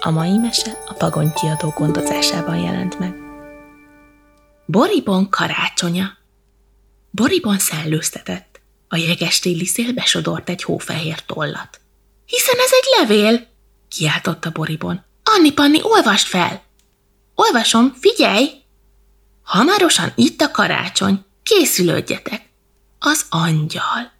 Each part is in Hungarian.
A mai mese a Pagony kiadó gondozásában jelent meg. Boribon karácsonya Boribon szellőztetett. A jegestéli szél besodort egy hófehér tollat. Hiszen ez egy levél, kiáltotta Boribon. Anni Panni, olvast fel! Olvasom, figyelj! Hamarosan itt a karácsony, készülődjetek. Az angyal.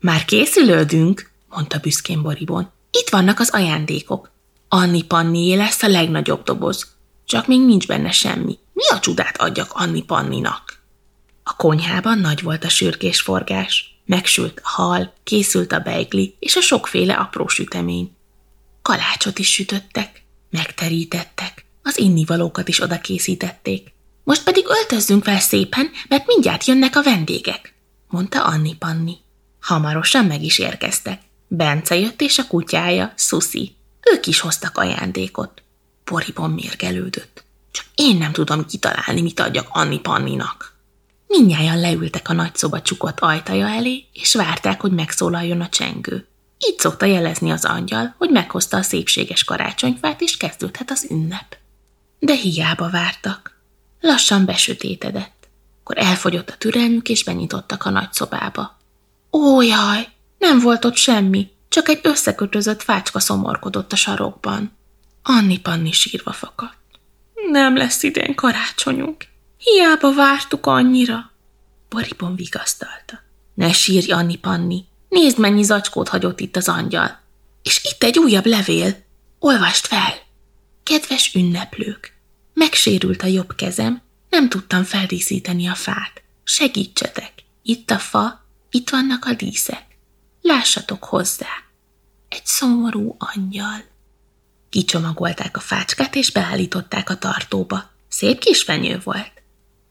Már készülődünk, mondta büszkén Boribon. Itt vannak az ajándékok. Anni Pannié lesz a legnagyobb doboz. Csak még nincs benne semmi. Mi a csodát adjak Anni Panninak? A konyhában nagy volt a sürkésforgás. Megsült a hal, készült a beigli és a sokféle apró sütemény. Kalácsot is sütöttek, megterítettek, az innivalókat is oda készítették. Most pedig öltözzünk fel szépen, mert mindjárt jönnek a vendégek, mondta Anni Panni. Hamarosan meg is érkeztek. Bence jött és a kutyája, Susi. Ők is hoztak ajándékot. Poribon mérgelődött. Csak én nem tudom kitalálni, mit adjak Anni Panninak. Mindnyájan leültek a nagyszoba csukott ajtaja elé, és várták, hogy megszólaljon a csengő. Így szokta jelezni az angyal, hogy meghozta a szépséges karácsonyfát, és kezdődhet az ünnep. De hiába vártak. Lassan besötétedett. Akkor elfogyott a türelmük, és benyitottak a nagyszobába. Ó, jaj, nem volt ott semmi, csak egy összekötözött fácska szomorkodott a sarokban. Anni Panni sírva fakadt. Nem lesz idén karácsonyunk. Hiába vártuk annyira. Boribon vigasztalta. Ne sírj, Anni Panni. Nézd, mennyi zacskót hagyott itt az angyal. És itt egy újabb levél. Olvast fel. Kedves ünneplők, megsérült a jobb kezem, nem tudtam feldíszíteni a fát. Segítsetek. Itt a fa, itt vannak a díszek. Lássatok hozzá. Egy szomorú angyal. Kicsomagolták a fácskát, és beállították a tartóba. Szép kis fenyő volt.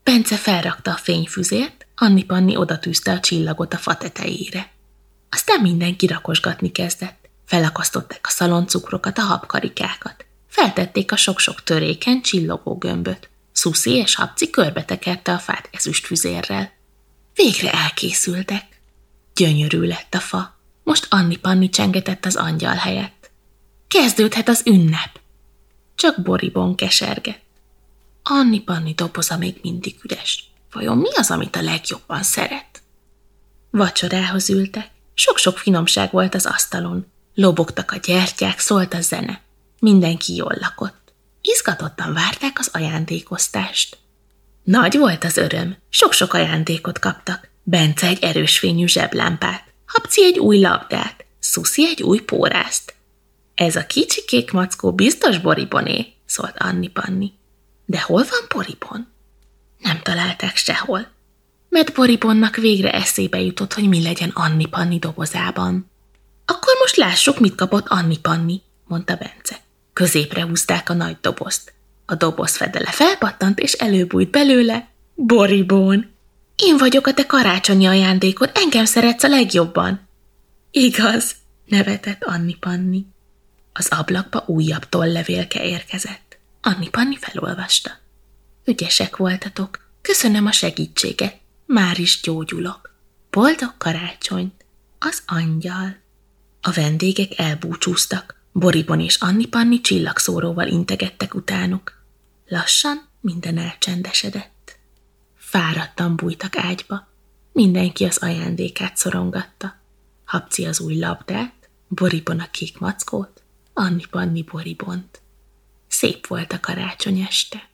Bence felrakta a fényfüzért, Anni Panni odatűzte a csillagot a fa tetejére. Aztán mindenki rakosgatni kezdett. Felakasztották a szaloncukrokat, a habkarikákat. Feltették a sok-sok töréken csillogó gömböt. Szuszi és Habci körbetekerte a fát ezüstfüzérrel. Végre elkészültek. Gyönyörű lett a fa. Most Anni Panni csengetett az angyal helyett. Kezdődhet az ünnep. Csak Boribon kesergett. Anni Panni doboza még mindig üres. Vajon mi az, amit a legjobban szeret? Vacsorához ültek. Sok-sok finomság volt az asztalon. Lobogtak a gyertyák, szólt a zene. Mindenki jól lakott. Izgatottan várták az ajándékoztást. Nagy volt az öröm. Sok-sok ajándékot kaptak. Bence egy erős fényű zseblámpát, Habci egy új labdát, Szuszi egy új pórázt. Ez a kicsi kék mackó biztos Boriboné, szólt Anni Panni. De hol van Boribon? Nem találták sehol, mert Boribonnak végre eszébe jutott, hogy mi legyen Anni Panni dobozában. Akkor most lássuk, mit kapott Anni Panni, mondta Bence. Középre húzták a nagy dobozt. A doboz fedele felpattant, és előbújt belőle Boribón. Én vagyok a te karácsonyi ajándékod, engem szeretsz a legjobban. Igaz, nevetett Anni Panni. Az ablakba újabb tollevélke érkezett. Anni Panni felolvasta. Ügyesek voltatok, köszönöm a segítséget, már is gyógyulok. Boldog karácsonyt, az angyal. A vendégek elbúcsúztak, Boribon és Anni Panni csillagszóróval integettek utánuk. Lassan minden elcsendesedett. Fáradtan bújtak ágyba, mindenki az ajándékát szorongatta. Habci az új labdát, Boribon a kék mackót, Anni Panni Boribont. Szép volt a karácsony este.